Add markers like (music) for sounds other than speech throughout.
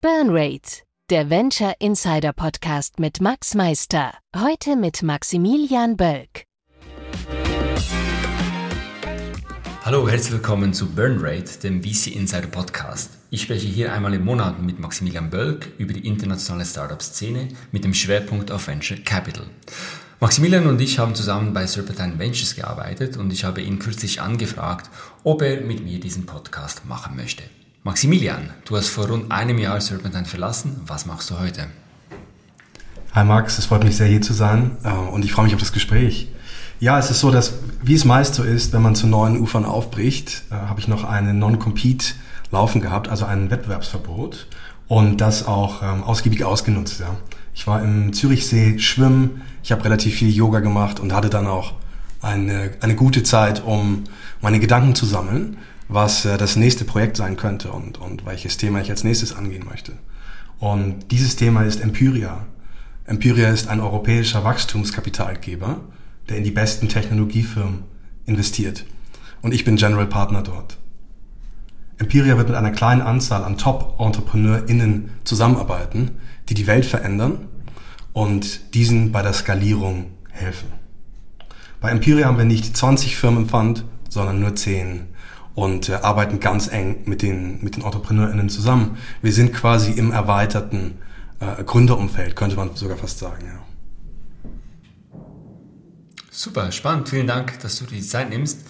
Burnrate, der Venture Insider Podcast mit Max Meister. Heute mit Maximilian Bölk. Hallo, herzlich willkommen zu Burnrate, dem VC Insider Podcast. Ich spreche hier einmal im Monat mit Maximilian Bölk über die internationale Startup-Szene mit dem Schwerpunkt auf Venture Capital. Maximilian und ich haben zusammen bei Serpentine Ventures gearbeitet und ich habe ihn kürzlich angefragt, ob er mit mir diesen Podcast machen möchte. Maximilian, du hast vor rund einem Jahr Serpentine verlassen. Was machst du heute? Hi Max, es freut mich sehr hier zu sein äh, und ich freue mich auf das Gespräch. Ja, es ist so, dass wie es meist so ist, wenn man zu neuen Ufern aufbricht, äh, habe ich noch eine Non-Compete laufen gehabt, also ein Wettbewerbsverbot und das auch ähm, ausgiebig ausgenutzt. Ich war im Zürichsee schwimmen, ich habe relativ viel Yoga gemacht und hatte dann auch eine, eine gute Zeit, um meine Gedanken zu sammeln was äh, das nächste Projekt sein könnte und, und welches Thema ich als nächstes angehen möchte. Und dieses Thema ist Empyria. Empyria ist ein europäischer Wachstumskapitalgeber, der in die besten Technologiefirmen investiert. Und ich bin General Partner dort. Empyria wird mit einer kleinen Anzahl an Top-EntrepreneurInnen zusammenarbeiten, die die Welt verändern und diesen bei der Skalierung helfen. Bei Empyria haben wir nicht 20 Firmen im Fund, sondern nur 10 und äh, arbeiten ganz eng mit den, mit den EntrepreneurInnen zusammen. Wir sind quasi im erweiterten äh, Gründerumfeld, könnte man sogar fast sagen, ja. Super, spannend. Vielen Dank, dass du dir die Zeit nimmst.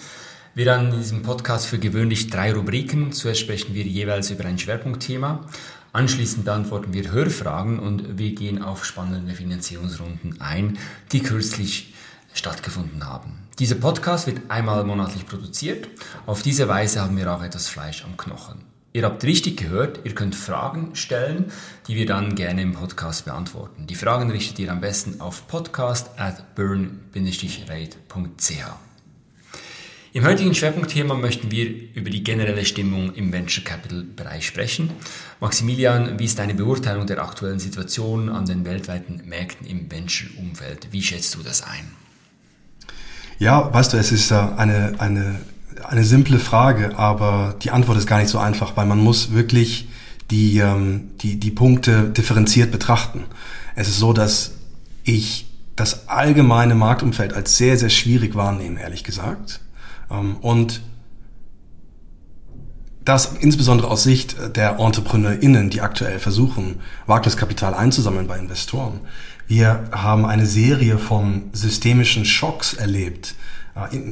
Wir haben in diesem Podcast für gewöhnlich drei Rubriken. Zuerst sprechen wir jeweils über ein Schwerpunktthema. Anschließend beantworten wir Hörfragen und wir gehen auf spannende Finanzierungsrunden ein, die kürzlich stattgefunden haben. Dieser Podcast wird einmal monatlich produziert. Auf diese Weise haben wir auch etwas Fleisch am Knochen. Ihr habt richtig gehört, ihr könnt Fragen stellen, die wir dann gerne im Podcast beantworten. Die Fragen richtet ihr am besten auf podcast at burn-rate.ch. Im heutigen Schwerpunktthema möchten wir über die generelle Stimmung im Venture Capital Bereich sprechen. Maximilian, wie ist deine Beurteilung der aktuellen Situation an den weltweiten Märkten im Venture Umfeld? Wie schätzt du das ein? Ja, weißt du, es ist eine, eine, eine simple Frage, aber die Antwort ist gar nicht so einfach, weil man muss wirklich die, ähm, die, die Punkte differenziert betrachten. Es ist so, dass ich das allgemeine Marktumfeld als sehr, sehr schwierig wahrnehme, ehrlich gesagt. Ähm, und das insbesondere aus Sicht der EntrepreneurInnen, die aktuell versuchen, Wagniskapital einzusammeln bei Investoren. Wir haben eine Serie von systemischen Schocks erlebt.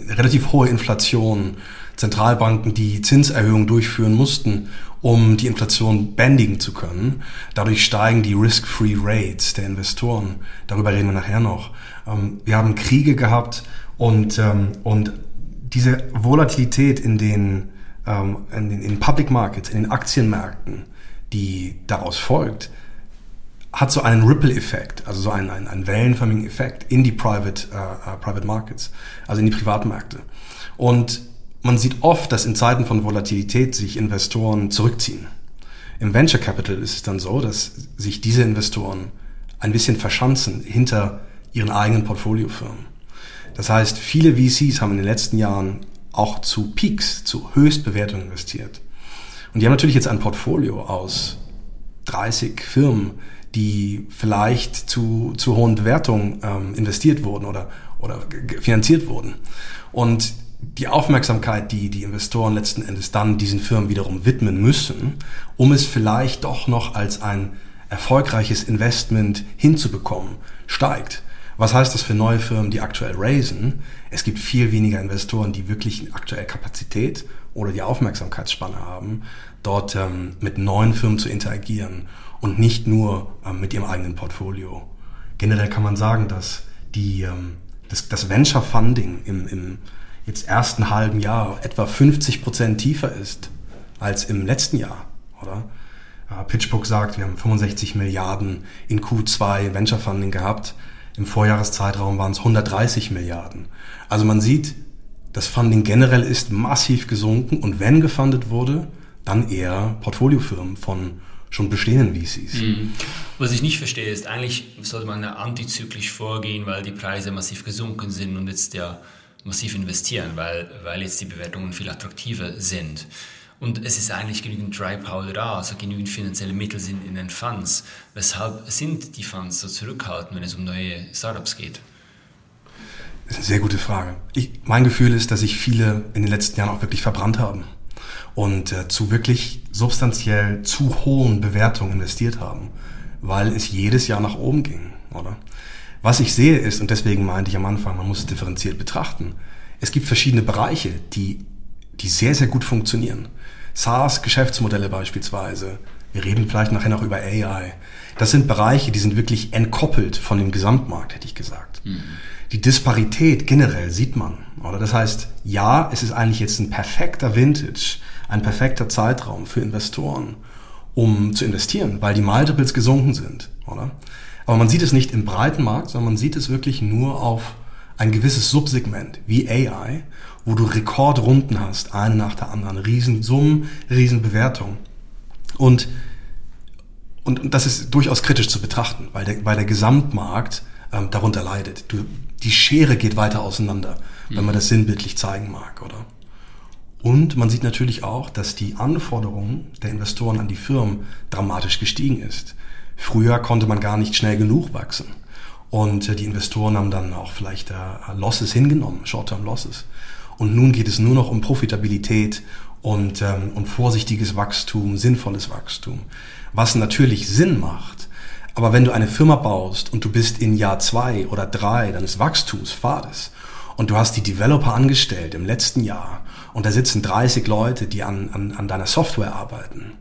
Relativ hohe Inflation, Zentralbanken, die Zinserhöhungen durchführen mussten, um die Inflation bändigen zu können. Dadurch steigen die Risk-Free Rates der Investoren. Darüber reden wir nachher noch. Ähm, wir haben Kriege gehabt und, ähm, und diese Volatilität in den, ähm, in den in Public Markets, in den Aktienmärkten, die daraus folgt, hat so einen Ripple-Effekt, also so einen, einen, einen wellenförmigen Effekt in die Private, uh, Private Markets, also in die Privatmärkte. Und man sieht oft, dass in Zeiten von Volatilität sich Investoren zurückziehen. Im Venture Capital ist es dann so, dass sich diese Investoren ein bisschen verschanzen hinter ihren eigenen Portfoliofirmen. Das heißt, viele VCs haben in den letzten Jahren auch zu Peaks, zu Höchstbewertungen investiert. Und die haben natürlich jetzt ein Portfolio aus 30 Firmen, die vielleicht zu, zu hohen Bewertungen ähm, investiert wurden oder, oder finanziert wurden. Und die Aufmerksamkeit, die die Investoren letzten Endes dann diesen Firmen wiederum widmen müssen, um es vielleicht doch noch als ein erfolgreiches Investment hinzubekommen, steigt. Was heißt das für neue Firmen, die aktuell raisen? Es gibt viel weniger Investoren, die wirklich aktuell Kapazität oder die Aufmerksamkeitsspanne haben, dort ähm, mit neuen Firmen zu interagieren und nicht nur ähm, mit ihrem eigenen Portfolio. Generell kann man sagen, dass die, ähm, das, das Venture Funding im, im jetzt ersten halben Jahr etwa 50 Prozent tiefer ist als im letzten Jahr, oder? Äh, PitchBook sagt, wir haben 65 Milliarden in Q2 Venture Funding gehabt. Im Vorjahreszeitraum waren es 130 Milliarden. Also man sieht, das Funding generell ist massiv gesunken und wenn gefundet wurde, dann eher Portfoliofirmen von schon bestehenden VCs. Mhm. Was ich nicht verstehe, ist eigentlich sollte man antizyklisch vorgehen, weil die Preise massiv gesunken sind und jetzt ja massiv investieren, weil, weil jetzt die Bewertungen viel attraktiver sind. Und es ist eigentlich genügend Dry Powder da, also genügend finanzielle Mittel sind in den Funds. Weshalb sind die Funds so zurückhaltend, wenn es um neue Startups geht? Das ist eine sehr gute Frage. Ich, mein Gefühl ist, dass sich viele in den letzten Jahren auch wirklich verbrannt haben und äh, zu wirklich substanziell zu hohen Bewertungen investiert haben, weil es jedes Jahr nach oben ging, oder? Was ich sehe ist, und deswegen meinte ich am Anfang, man muss es differenziert betrachten, es gibt verschiedene Bereiche, die, die sehr, sehr gut funktionieren. SaaS-Geschäftsmodelle beispielsweise. Wir reden vielleicht nachher noch über AI. Das sind Bereiche, die sind wirklich entkoppelt von dem Gesamtmarkt, hätte ich gesagt. Mhm. Die Disparität generell sieht man. Oder das heißt, ja, es ist eigentlich jetzt ein perfekter Vintage, ein perfekter Zeitraum für Investoren, um zu investieren, weil die Multiples gesunken sind, oder? Aber man sieht es nicht im breiten Markt, sondern man sieht es wirklich nur auf ein gewisses Subsegment wie AI, wo du Rekordrunden hast, eine nach der anderen, Riesensummen, Riesenbewertungen. Und, und, und das ist durchaus kritisch zu betrachten, weil der, weil der Gesamtmarkt ähm, darunter leidet. Du, die Schere geht weiter auseinander, wenn man mhm. das sinnbildlich zeigen mag, oder? Und man sieht natürlich auch, dass die Anforderungen der Investoren an die Firmen dramatisch gestiegen ist. Früher konnte man gar nicht schnell genug wachsen. Und äh, die Investoren haben dann auch vielleicht äh, Losses hingenommen, Short-Term Losses. Und nun geht es nur noch um Profitabilität und ähm, um vorsichtiges Wachstum, sinnvolles Wachstum, was natürlich Sinn macht. Aber wenn du eine Firma baust und du bist in Jahr zwei oder drei deines Wachstumspfades und du hast die Developer angestellt im letzten Jahr und da sitzen 30 Leute, die an, an, an deiner Software arbeiten,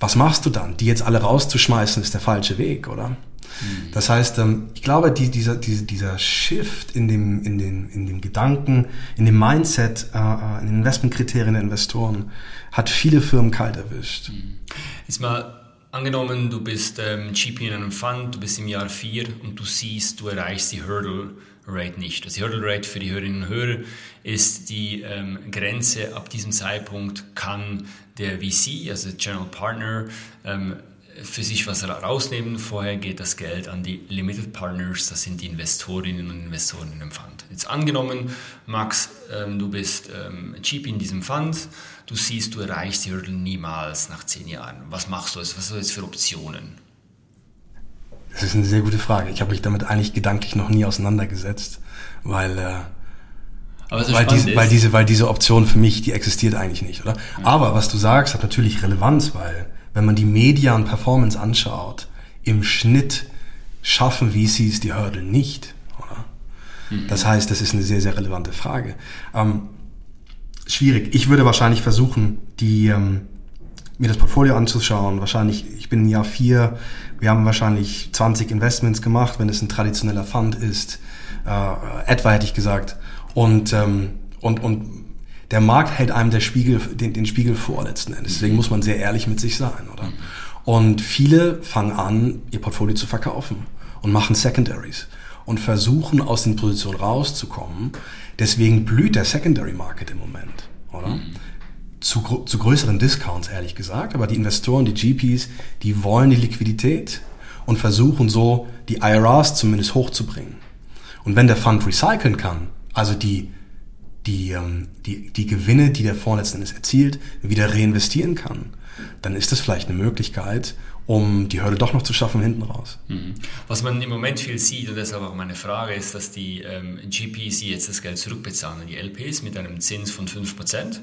was machst du dann? Die jetzt alle rauszuschmeißen, ist der falsche Weg, oder? Mhm. Das heißt, ähm, ich glaube, die, dieser, dieser, dieser Shift in dem, in, den, in dem Gedanken, in dem Mindset, äh, äh, in den Investmentkriterien der Investoren, hat viele Firmen kalt erwischt. Mhm. Jetzt mal angenommen, du bist ähm, GP in einem Fund, du bist im Jahr 4 und du siehst, du erreichst die Hurdle Rate nicht. Die Hurdle Rate für die Hörerinnen und Hörer ist die ähm, Grenze, ab diesem Zeitpunkt kann der VC, also General Partner, ähm, für sich was rausnehmen. Vorher geht das Geld an die Limited Partners, das sind die Investorinnen und Investoren in dem Fund. Jetzt angenommen, Max, ähm, du bist ähm, cheap in diesem Fund, du siehst, du erreichst die Hürde niemals nach zehn Jahren. Was machst du jetzt? Was hast du jetzt für Optionen? Das ist eine sehr gute Frage. Ich habe mich damit eigentlich gedanklich noch nie auseinandergesetzt, weil äh, weil, diese, weil, diese, weil diese Option für mich, die existiert eigentlich nicht, oder? Ja. Aber was du sagst, hat natürlich Relevanz, weil wenn man die Median Performance anschaut, im Schnitt schaffen VCs die Hürde nicht. Oder? Mhm. Das heißt, das ist eine sehr, sehr relevante Frage. Ähm, schwierig. Ich würde wahrscheinlich versuchen, die, ähm, mir das Portfolio anzuschauen. Wahrscheinlich, ich bin im Jahr vier, wir haben wahrscheinlich 20 Investments gemacht, wenn es ein traditioneller Fund ist, äh, etwa hätte ich gesagt. Und, ähm, und, und der Markt hält einem der Spiegel, den, den Spiegel vor letzten Endes. Deswegen muss man sehr ehrlich mit sich sein, oder? Und viele fangen an, ihr Portfolio zu verkaufen und machen Secondaries und versuchen aus den Positionen rauszukommen. Deswegen blüht der Secondary Market im Moment, oder? Mhm. Zu, zu größeren Discounts, ehrlich gesagt. Aber die Investoren, die GPs, die wollen die Liquidität und versuchen so, die IRRs zumindest hochzubringen. Und wenn der Fund recyceln kann, also die die, ähm, die, die Gewinne, die der Fonds letzten Endes erzielt, wieder reinvestieren kann, dann ist das vielleicht eine Möglichkeit, um die Hürde doch noch zu schaffen hinten raus. Mhm. Was man im Moment viel sieht, und deshalb auch meine Frage, ist, dass die ähm, GPs jetzt das Geld zurückbezahlen, die LPs mit einem Zins von 5%.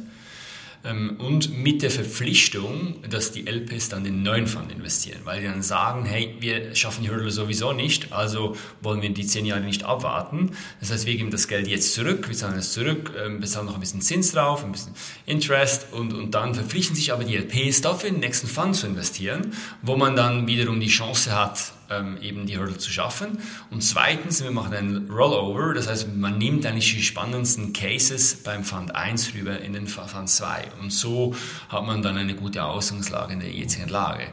Ähm, und mit der Verpflichtung, dass die LPs dann den neuen Fund investieren, weil die dann sagen, hey, wir schaffen die Hürde sowieso nicht, also wollen wir die zehn Jahre nicht abwarten. Das heißt, wir geben das Geld jetzt zurück, wir zahlen es zurück, ähm, bezahlen noch ein bisschen Zins drauf, ein bisschen Interest und, und dann verpflichten sich aber die LPs dafür, in den nächsten Fund zu investieren, wo man dann wiederum die Chance hat, ähm, eben die Hurdle zu schaffen. Und zweitens, wir machen einen Rollover, das heißt, man nimmt eigentlich die spannendsten Cases beim Fund 1 rüber in den Fund 2. Und so hat man dann eine gute Ausgangslage in der jetzigen Lage.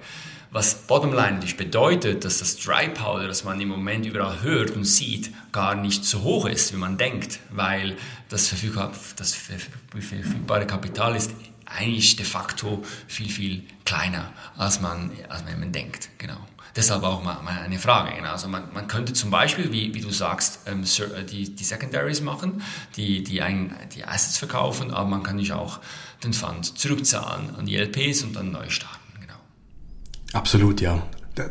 Was Bottomline natürlich bedeutet, dass das Dry Powder, das man im Moment überall hört und sieht, gar nicht so hoch ist, wie man denkt, weil das verfügbare Kapital ist eigentlich de facto viel, viel kleiner, als man, als man denkt. Genau. Deshalb auch mal, eine Frage. Genau. Also man, man könnte zum Beispiel, wie, wie du sagst, ähm, äh, die, die Secondaries machen, die, die, ein, die Assets verkaufen, aber man kann nicht auch den Fund zurückzahlen an die LPs und dann neu starten. Genau. Absolut, ja. Der,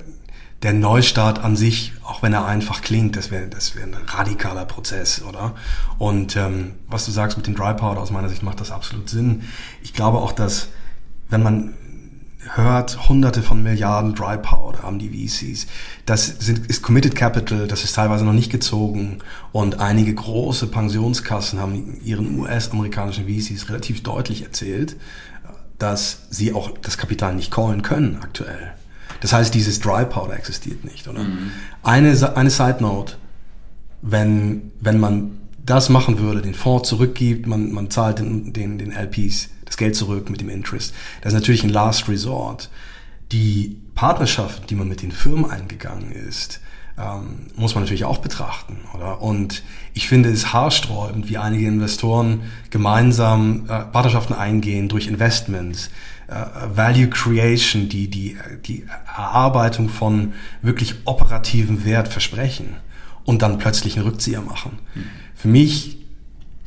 der Neustart an sich, auch wenn er einfach klingt, das wäre das wäre ein radikaler Prozess, oder? Und ähm, was du sagst mit dem Dry Powder, aus meiner Sicht macht das absolut Sinn. Ich glaube auch, dass wenn man hört, hunderte von Milliarden Dry Powder haben die VCs. Das sind, ist Committed Capital, das ist teilweise noch nicht gezogen und einige große Pensionskassen haben ihren US-amerikanischen VCs relativ deutlich erzählt, dass sie auch das Kapital nicht callen können aktuell. Das heißt, dieses Dry Powder existiert nicht, oder? Mhm. Eine, eine Side Note, wenn, wenn man das machen würde, den Fonds zurückgibt, man, man zahlt den, den, den LPs das Geld zurück mit dem Interest. Das ist natürlich ein Last Resort. Die Partnerschaft, die man mit den Firmen eingegangen ist, ähm, muss man natürlich auch betrachten, oder? Und ich finde es haarsträubend, wie einige Investoren gemeinsam äh, Partnerschaften eingehen durch Investments, äh, Value Creation, die, die, die Erarbeitung von wirklich operativen Wert versprechen und dann plötzlich einen Rückzieher machen. Mhm. Für mich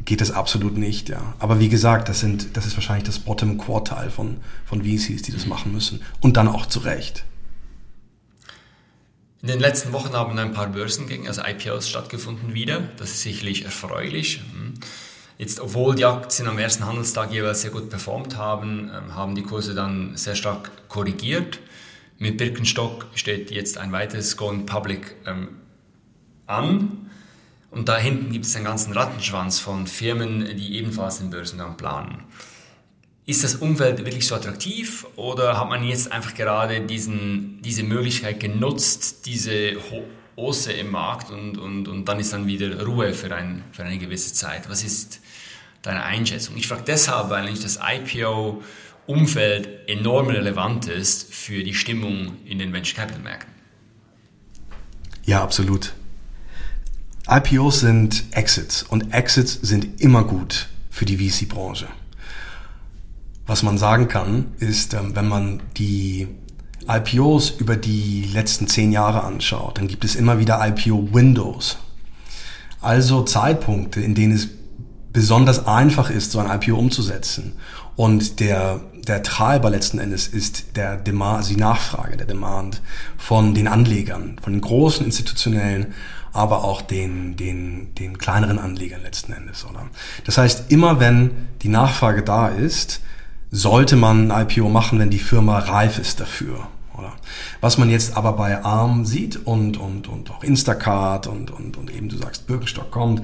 geht das absolut nicht, ja. Aber wie gesagt, das sind, das ist wahrscheinlich das Bottom Quartal von, von VCs, die das machen müssen. Und dann auch zu Recht. In den letzten Wochen haben ein paar Börsengänge, also IPOs stattgefunden wieder. Das ist sicherlich erfreulich. Hm. Jetzt, obwohl die Aktien am ersten Handelstag jeweils sehr gut performt haben, ähm, haben die Kurse dann sehr stark korrigiert. Mit Birkenstock steht jetzt ein weiteres Going Public ähm, an. Und da hinten gibt es einen ganzen Rattenschwanz von Firmen, die ebenfalls den Börsengang planen. Ist das Umfeld wirklich so attraktiv oder hat man jetzt einfach gerade diesen, diese Möglichkeit genutzt, diese Hose im Markt und, und, und dann ist dann wieder Ruhe für, ein, für eine gewisse Zeit? Was ist deine Einschätzung? Ich frage deshalb, weil nicht das IPO-Umfeld enorm relevant ist für die Stimmung in den Venture Capital Märkten. Ja, absolut. IPOs sind Exits und Exits sind immer gut für die VC-Branche. Was man sagen kann, ist, ähm, wenn man die IPOs über die letzten zehn Jahre anschaut, dann gibt es immer wieder IPO-Windows. Also Zeitpunkte, in denen es besonders einfach ist, so ein IPO umzusetzen. Und der, der Treiber letzten Endes ist der Demand, also die Nachfrage, der Demand von den Anlegern, von den großen institutionellen aber auch den, den, den kleineren Anlegern letzten Endes, oder? Das heißt, immer wenn die Nachfrage da ist, sollte man ein IPO machen, wenn die Firma reif ist dafür. Oder? Was man jetzt aber bei ARM sieht und, und, und auch Instacart und, und, und eben du sagst Birkenstock kommt,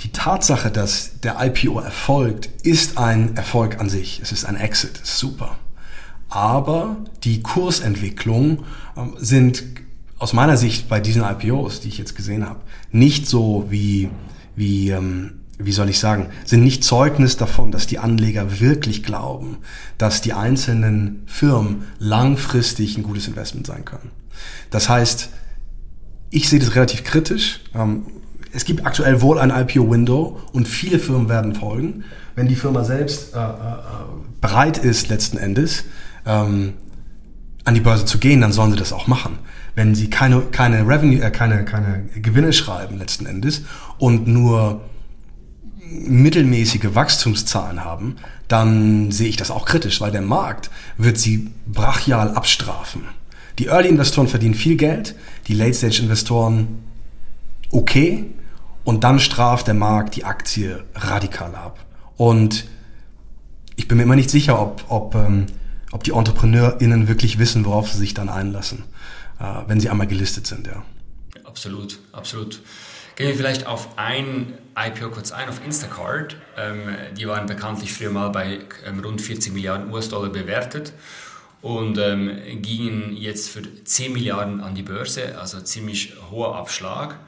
die Tatsache, dass der IPO erfolgt, ist ein Erfolg an sich. Es ist ein Exit, ist super. Aber die Kursentwicklung ähm, sind aus meiner Sicht bei diesen IPOs, die ich jetzt gesehen habe, nicht so wie, wie, ähm, wie soll ich sagen, sind nicht Zeugnis davon, dass die Anleger wirklich glauben, dass die einzelnen Firmen langfristig ein gutes Investment sein können. Das heißt, ich sehe das relativ kritisch. Ähm, es gibt aktuell wohl ein IPO-Window und viele Firmen werden folgen. Wenn die Firma selbst äh, äh, bereit ist, letzten Endes ähm, an die Börse zu gehen, dann sollen sie das auch machen wenn sie keine, keine Revenue, äh, keine, keine Gewinne schreiben letzten Endes und nur mittelmäßige Wachstumszahlen haben, dann sehe ich das auch kritisch, weil der Markt wird sie brachial abstrafen. Die Early-Investoren verdienen viel Geld, die Late-Stage-Investoren okay und dann straft der Markt die Aktie radikal ab. Und ich bin mir immer nicht sicher, ob, ob, ähm, ob die EntrepreneurInnen wirklich wissen, worauf sie sich dann einlassen. Äh, wenn sie einmal gelistet sind, ja. Absolut, absolut. Gehen wir vielleicht auf ein IPO kurz ein, auf Instacart. Ähm, die waren bekanntlich früher mal bei ähm, rund 40 Milliarden US-Dollar bewertet und ähm, gingen jetzt für 10 Milliarden an die Börse, also ziemlich hoher Abschlag.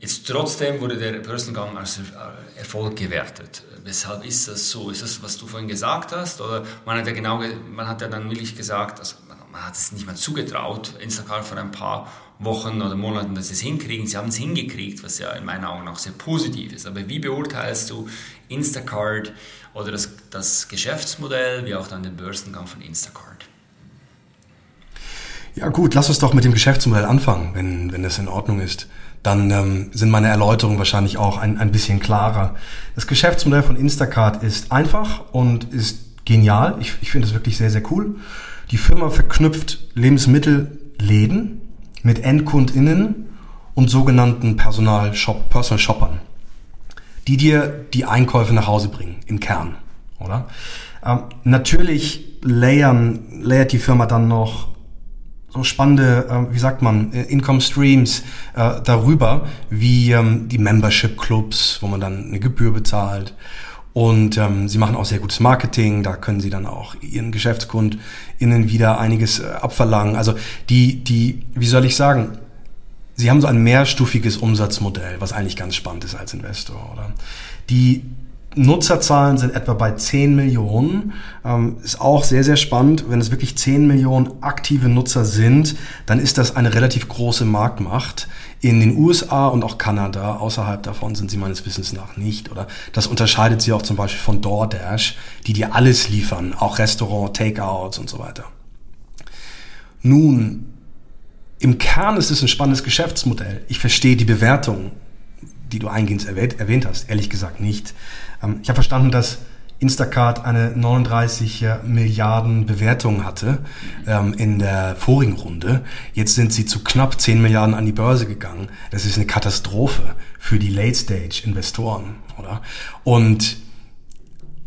Jetzt trotzdem wurde der Börsengang als äh, Erfolg gewertet. Weshalb ist das so? Ist das, was du vorhin gesagt hast? Oder man hat ja genau, man hat ja dann wirklich gesagt, also man hat es nicht mal zugetraut, Instacart vor ein paar Wochen oder Monaten, dass sie es hinkriegen. Sie haben es hingekriegt, was ja in meinen Augen auch sehr positiv ist. Aber wie beurteilst du Instacart oder das, das Geschäftsmodell, wie auch dann den Börsengang von Instacart? Ja gut, lass uns doch mit dem Geschäftsmodell anfangen, wenn, wenn das in Ordnung ist. Dann ähm, sind meine Erläuterungen wahrscheinlich auch ein, ein bisschen klarer. Das Geschäftsmodell von Instacart ist einfach und ist genial. Ich, ich finde es wirklich sehr, sehr cool. Die Firma verknüpft Lebensmittelläden mit EndkundInnen und sogenannten Personal -Shop, Personal Shoppern, die dir die Einkäufe nach Hause bringen, im Kern, oder? Ähm, natürlich layern, layert die Firma dann noch so spannende, äh, wie sagt man, äh, Income Streams äh, darüber, wie ähm, die Membership Clubs, wo man dann eine Gebühr bezahlt. Und ähm, sie machen auch sehr gutes Marketing, da können sie dann auch ihren GeschäftskundInnen wieder einiges äh, abverlangen. Also die, die, wie soll ich sagen, sie haben so ein mehrstufiges Umsatzmodell, was eigentlich ganz spannend ist als Investor, oder? Die Nutzerzahlen sind etwa bei 10 Millionen. Ähm, ist auch sehr, sehr spannend. Wenn es wirklich 10 Millionen aktive Nutzer sind, dann ist das eine relativ große Marktmacht. In den USA und auch Kanada, außerhalb davon sind sie meines Wissens nach nicht. Oder das unterscheidet sie auch zum Beispiel von DoorDash, die dir alles liefern, auch Restaurant, Takeouts und so weiter. Nun, im Kern ist es ein spannendes Geschäftsmodell. Ich verstehe die Bewertung die du eingehend erwähnt, erwähnt hast, ehrlich gesagt nicht. Ähm, ich habe verstanden, dass Instacart eine 39 Milliarden Bewertung hatte ähm, in der vorigen Runde. Jetzt sind sie zu knapp 10 Milliarden an die Börse gegangen. Das ist eine Katastrophe für die Late-Stage-Investoren, oder? Und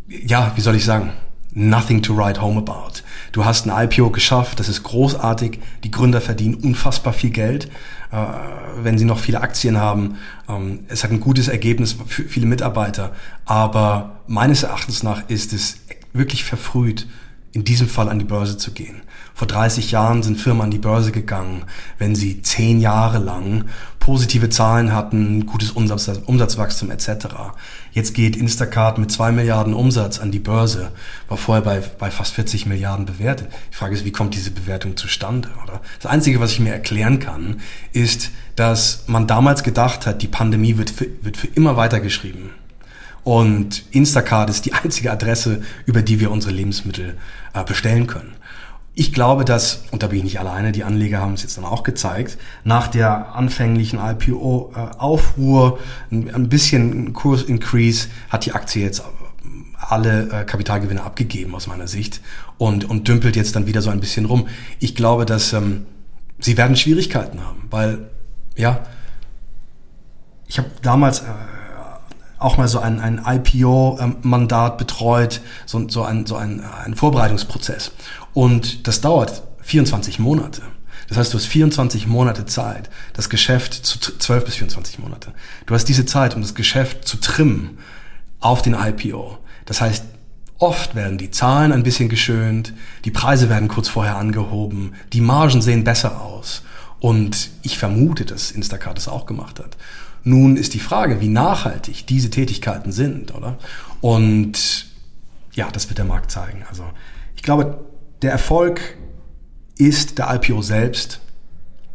ja, wie soll ich sagen? Nothing to write home about. Du hast ein IPO geschafft, das ist großartig. Die Gründer verdienen unfassbar viel Geld. Äh, wenn sie noch viele Aktien haben. Ähm, es hat ein gutes Ergebnis für viele Mitarbeiter. Aber meines Erachtens nach ist es wirklich verfrüht, in diesem Fall an die Börse zu gehen. Vor 30 Jahren sind Firmen an die Börse gegangen, wenn sie zehn Jahre lang positive Zahlen hatten, gutes Umsatz, Umsatzwachstum etc. Jetzt geht Instacart mit zwei Milliarden Umsatz an die Börse, war vorher bei, bei fast 40 Milliarden bewertet. Die Frage ist, wie kommt diese Bewertung zustande? Oder? Das Einzige, was ich mir erklären kann, ist, dass man damals gedacht hat, die Pandemie wird für, wird für immer weitergeschrieben. Und Instacart ist die einzige Adresse, über die wir unsere Lebensmittel äh, bestellen können. Ich glaube, dass, und da bin ich nicht alleine, die Anleger haben es jetzt dann auch gezeigt, nach der anfänglichen IPO-Aufruhr, äh, ein bisschen Kursincrease, hat die Aktie jetzt alle äh, Kapitalgewinne abgegeben aus meiner Sicht und, und dümpelt jetzt dann wieder so ein bisschen rum. Ich glaube, dass ähm, sie werden Schwierigkeiten haben, weil, ja, ich habe damals äh, auch mal so ein, ein IPO-Mandat betreut, so, so, ein, so ein, ein Vorbereitungsprozess. Und das dauert 24 Monate. Das heißt, du hast 24 Monate Zeit, das Geschäft zu 12 bis 24 Monate. Du hast diese Zeit, um das Geschäft zu trimmen auf den IPO. Das heißt, oft werden die Zahlen ein bisschen geschönt, die Preise werden kurz vorher angehoben, die Margen sehen besser aus. Und ich vermute, dass Instacart das auch gemacht hat. Nun ist die Frage, wie nachhaltig diese Tätigkeiten sind, oder? Und ja, das wird der Markt zeigen. Also ich glaube, der Erfolg ist der IPO selbst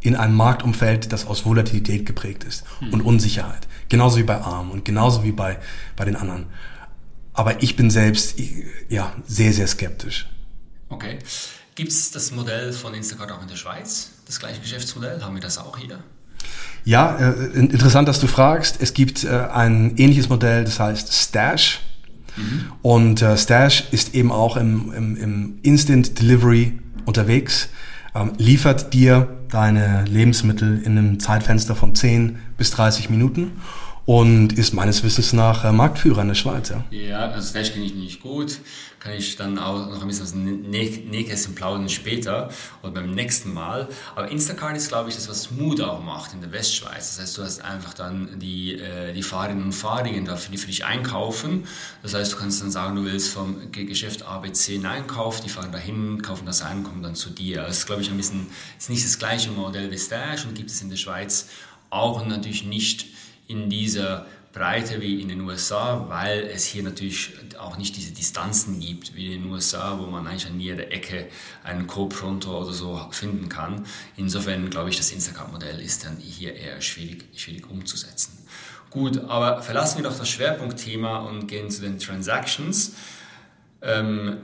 in einem Marktumfeld, das aus Volatilität geprägt ist hm. und Unsicherheit. Genauso wie bei ARM und genauso wie bei, bei den anderen. Aber ich bin selbst ja, sehr, sehr skeptisch. Okay. Gibt es das Modell von Instacart auch in der Schweiz? Das gleiche Geschäftsmodell? Haben wir das auch hier? Ja, äh, interessant, dass du fragst. Es gibt äh, ein ähnliches Modell, das heißt Stash. Mhm. Und äh, Stash ist eben auch im, im, im Instant Delivery unterwegs, ähm, liefert dir deine Lebensmittel in einem Zeitfenster von 10 bis 30 Minuten und ist meines Wissens nach äh, Marktführer in der Schweiz. Ja, ja das Flash kenne ich nicht gut. Kann ich dann auch noch ein bisschen aus dem Nähkästchen plaudern später oder beim nächsten Mal. Aber Instacart ist, glaube ich, das, was Mood auch macht in der Westschweiz. Das heißt, du hast einfach dann die, äh, die Fahrerinnen und Fahrer, die für dich einkaufen. Das heißt, du kannst dann sagen, du willst vom Geschäft ABC einen Einkauf, die fahren dahin, kaufen das ein, kommen dann zu dir. Das ist, glaube ich, ein bisschen, ist nicht das gleiche Modell wie Stash und gibt es in der Schweiz auch natürlich nicht in dieser Breite wie in den USA, weil es hier natürlich auch nicht diese Distanzen gibt wie in den USA, wo man eigentlich an jeder Ecke einen Co-Pronto oder so finden kann. Insofern glaube ich, das Instacart-Modell ist dann hier eher schwierig, schwierig umzusetzen. Gut, aber verlassen wir doch das Schwerpunktthema und gehen zu den Transactions. Ähm,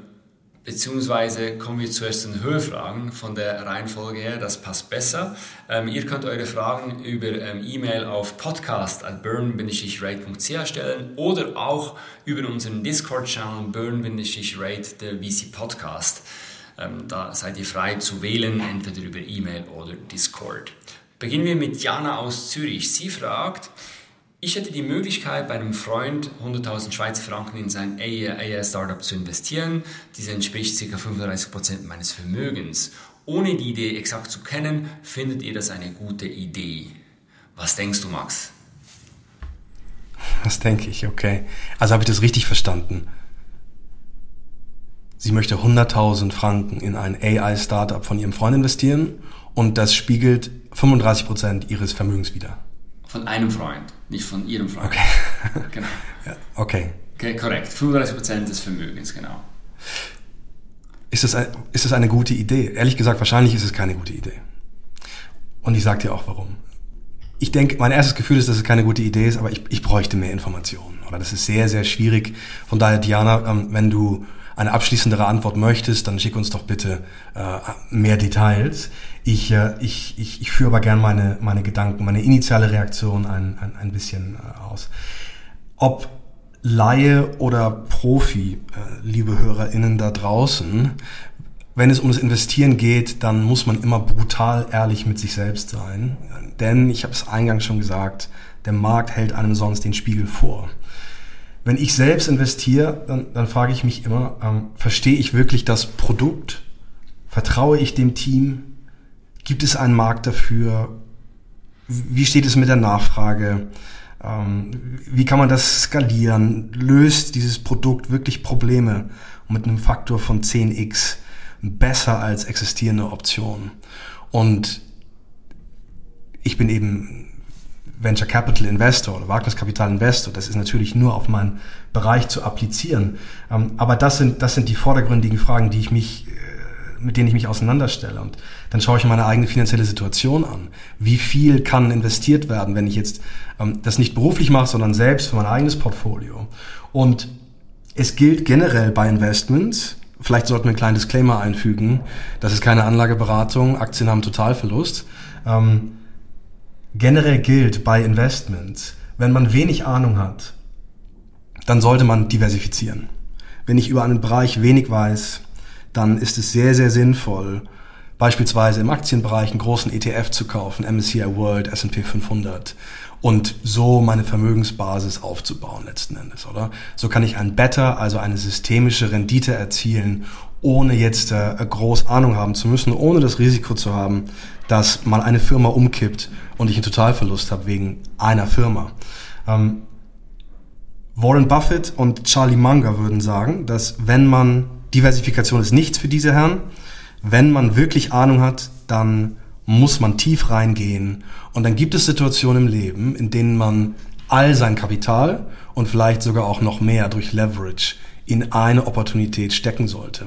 beziehungsweise kommen wir zuerst zu den Hörfragen von der Reihenfolge her, das passt besser. Ähm, ihr könnt eure Fragen über ähm, E-Mail auf podcast at burn-rate.ch stellen oder auch über unseren Discord-Channel burn-rate, der VC Podcast. Ähm, da seid ihr frei zu wählen, entweder über E-Mail oder Discord. Beginnen wir mit Jana aus Zürich. Sie fragt, ich hätte die Möglichkeit, bei einem Freund 100.000 Schweizer Franken in sein AI-Startup zu investieren. Dies entspricht ca. 35% meines Vermögens. Ohne die Idee exakt zu kennen, findet ihr das eine gute Idee? Was denkst du, Max? Was denke ich? Okay. Also habe ich das richtig verstanden. Sie möchte 100.000 Franken in ein AI-Startup von ihrem Freund investieren und das spiegelt 35% ihres Vermögens wider. Von einem Freund, nicht von ihrem Freund. Okay. (laughs) genau. Ja, okay. okay. Korrekt. 35% des Vermögens, genau. Ist das, ein, ist das eine gute Idee? Ehrlich gesagt, wahrscheinlich ist es keine gute Idee. Und ich sage dir auch warum. Ich denke, mein erstes Gefühl ist, dass es keine gute Idee ist, aber ich, ich bräuchte mehr Informationen. Oder das ist sehr, sehr schwierig. Von daher, Diana, ähm, wenn du eine abschließendere Antwort möchtest, dann schick uns doch bitte äh, mehr Details. Ich, äh, ich, ich, ich führe aber gern meine, meine Gedanken, meine initiale Reaktion ein, ein, ein bisschen äh, aus. Ob Laie oder Profi, äh, liebe HörerInnen da draußen, wenn es um das Investieren geht, dann muss man immer brutal ehrlich mit sich selbst sein. Denn, ich habe es eingangs schon gesagt, der Markt hält einem sonst den Spiegel vor. Wenn ich selbst investiere, dann, dann frage ich mich immer, ähm, verstehe ich wirklich das Produkt? Vertraue ich dem Team? Gibt es einen Markt dafür? Wie steht es mit der Nachfrage? Ähm, wie kann man das skalieren? Löst dieses Produkt wirklich Probleme mit einem Faktor von 10x besser als existierende Optionen? Und ich bin eben Venture Capital Investor oder Wagniskapital Investor. Das ist natürlich nur auf meinen Bereich zu applizieren. Ähm, aber das sind, das sind die vordergründigen Fragen, die ich mich, äh, mit denen ich mich auseinanderstelle. Und dann schaue ich meine eigene finanzielle Situation an. Wie viel kann investiert werden, wenn ich jetzt ähm, das nicht beruflich mache, sondern selbst für mein eigenes Portfolio? Und es gilt generell bei Investments, vielleicht sollten wir einen kleinen Disclaimer einfügen, das ist keine Anlageberatung, Aktien haben Totalverlust. Ähm, generell gilt bei Investments, wenn man wenig Ahnung hat, dann sollte man diversifizieren. Wenn ich über einen Bereich wenig weiß, dann ist es sehr, sehr sinnvoll, beispielsweise im Aktienbereich einen großen ETF zu kaufen, MSCI World, S&P 500 und so meine Vermögensbasis aufzubauen letzten Endes, oder? So kann ich ein Better, also eine systemische Rendite erzielen, ohne jetzt äh, groß Ahnung haben zu müssen, ohne das Risiko zu haben, dass mal eine Firma umkippt und ich einen Totalverlust habe wegen einer Firma. Ähm, Warren Buffett und Charlie Munger würden sagen, dass wenn man, Diversifikation ist nichts für diese Herren, wenn man wirklich Ahnung hat, dann muss man tief reingehen und dann gibt es Situationen im Leben, in denen man all sein Kapital und vielleicht sogar auch noch mehr durch Leverage in eine Opportunität stecken sollte.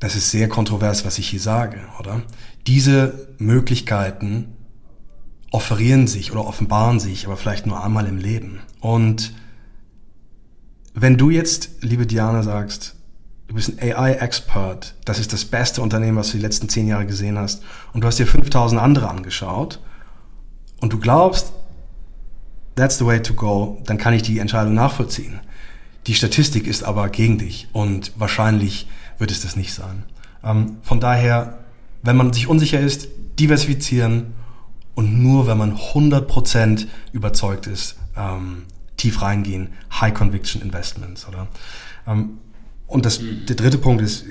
Das ist sehr kontrovers, was ich hier sage, oder? Diese Möglichkeiten offerieren sich oder offenbaren sich, aber vielleicht nur einmal im Leben. Und wenn du jetzt, liebe Diana, sagst, du bist ein AI-Expert, das ist das beste Unternehmen, was du die letzten zehn Jahre gesehen hast, und du hast dir 5000 andere angeschaut, und du glaubst, that's the way to go, dann kann ich die Entscheidung nachvollziehen. Die Statistik ist aber gegen dich. Und wahrscheinlich wird es das nicht sein. Ähm, von daher, wenn man sich unsicher ist, diversifizieren. Und nur wenn man 100% überzeugt ist, ähm, tief reingehen, High Conviction Investments, oder? Und das, der dritte Punkt ist,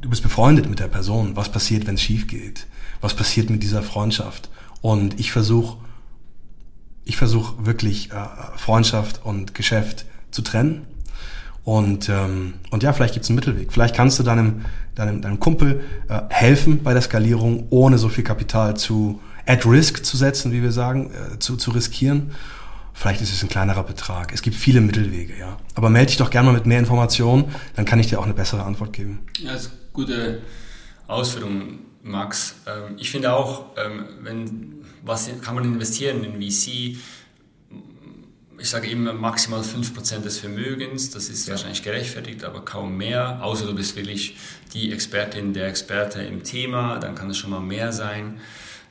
du bist befreundet mit der Person. Was passiert, wenn es schief geht? Was passiert mit dieser Freundschaft? Und ich versuche, ich versuche wirklich äh, Freundschaft und Geschäft zu trennen und, ähm, und ja, vielleicht gibt es einen Mittelweg. Vielleicht kannst du deinem, deinem, deinem Kumpel äh, helfen bei der Skalierung, ohne so viel Kapital zu at risk zu setzen, wie wir sagen, äh, zu, zu riskieren. Vielleicht ist es ein kleinerer Betrag. Es gibt viele Mittelwege, ja. Aber melde dich doch gerne mal mit mehr Informationen, dann kann ich dir auch eine bessere Antwort geben. Ja, das ist eine gute Ausführung, Max. Ähm, ich finde auch, ähm, wenn, was kann man investieren in VC? ich sage immer maximal 5% des Vermögens, das ist ja. wahrscheinlich gerechtfertigt, aber kaum mehr, außer du bist wirklich die Expertin, der Experte im Thema, dann kann es schon mal mehr sein.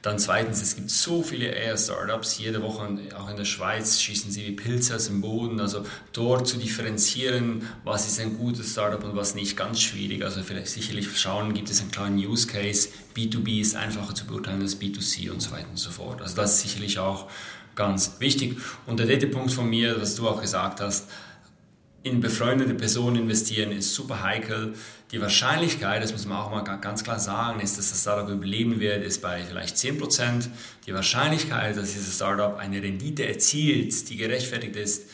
Dann zweitens, es gibt so viele AI-Startups, jede Woche auch in der Schweiz schießen sie wie Pilze aus dem Boden. Also dort zu differenzieren, was ist ein gutes Startup und was nicht, ganz schwierig. Also vielleicht sicherlich schauen, gibt es einen kleinen Use Case. B2B ist einfacher zu beurteilen als B2C und so weiter und so fort. Also das ist sicherlich auch ganz wichtig. Und der dritte Punkt von mir, was du auch gesagt hast, in befreundete Personen investieren ist super heikel. Die Wahrscheinlichkeit, das muss man auch mal ganz klar sagen, ist, dass das Startup überleben wird, ist bei vielleicht 10%. Die Wahrscheinlichkeit, dass dieses Startup eine Rendite erzielt, die gerechtfertigt ist,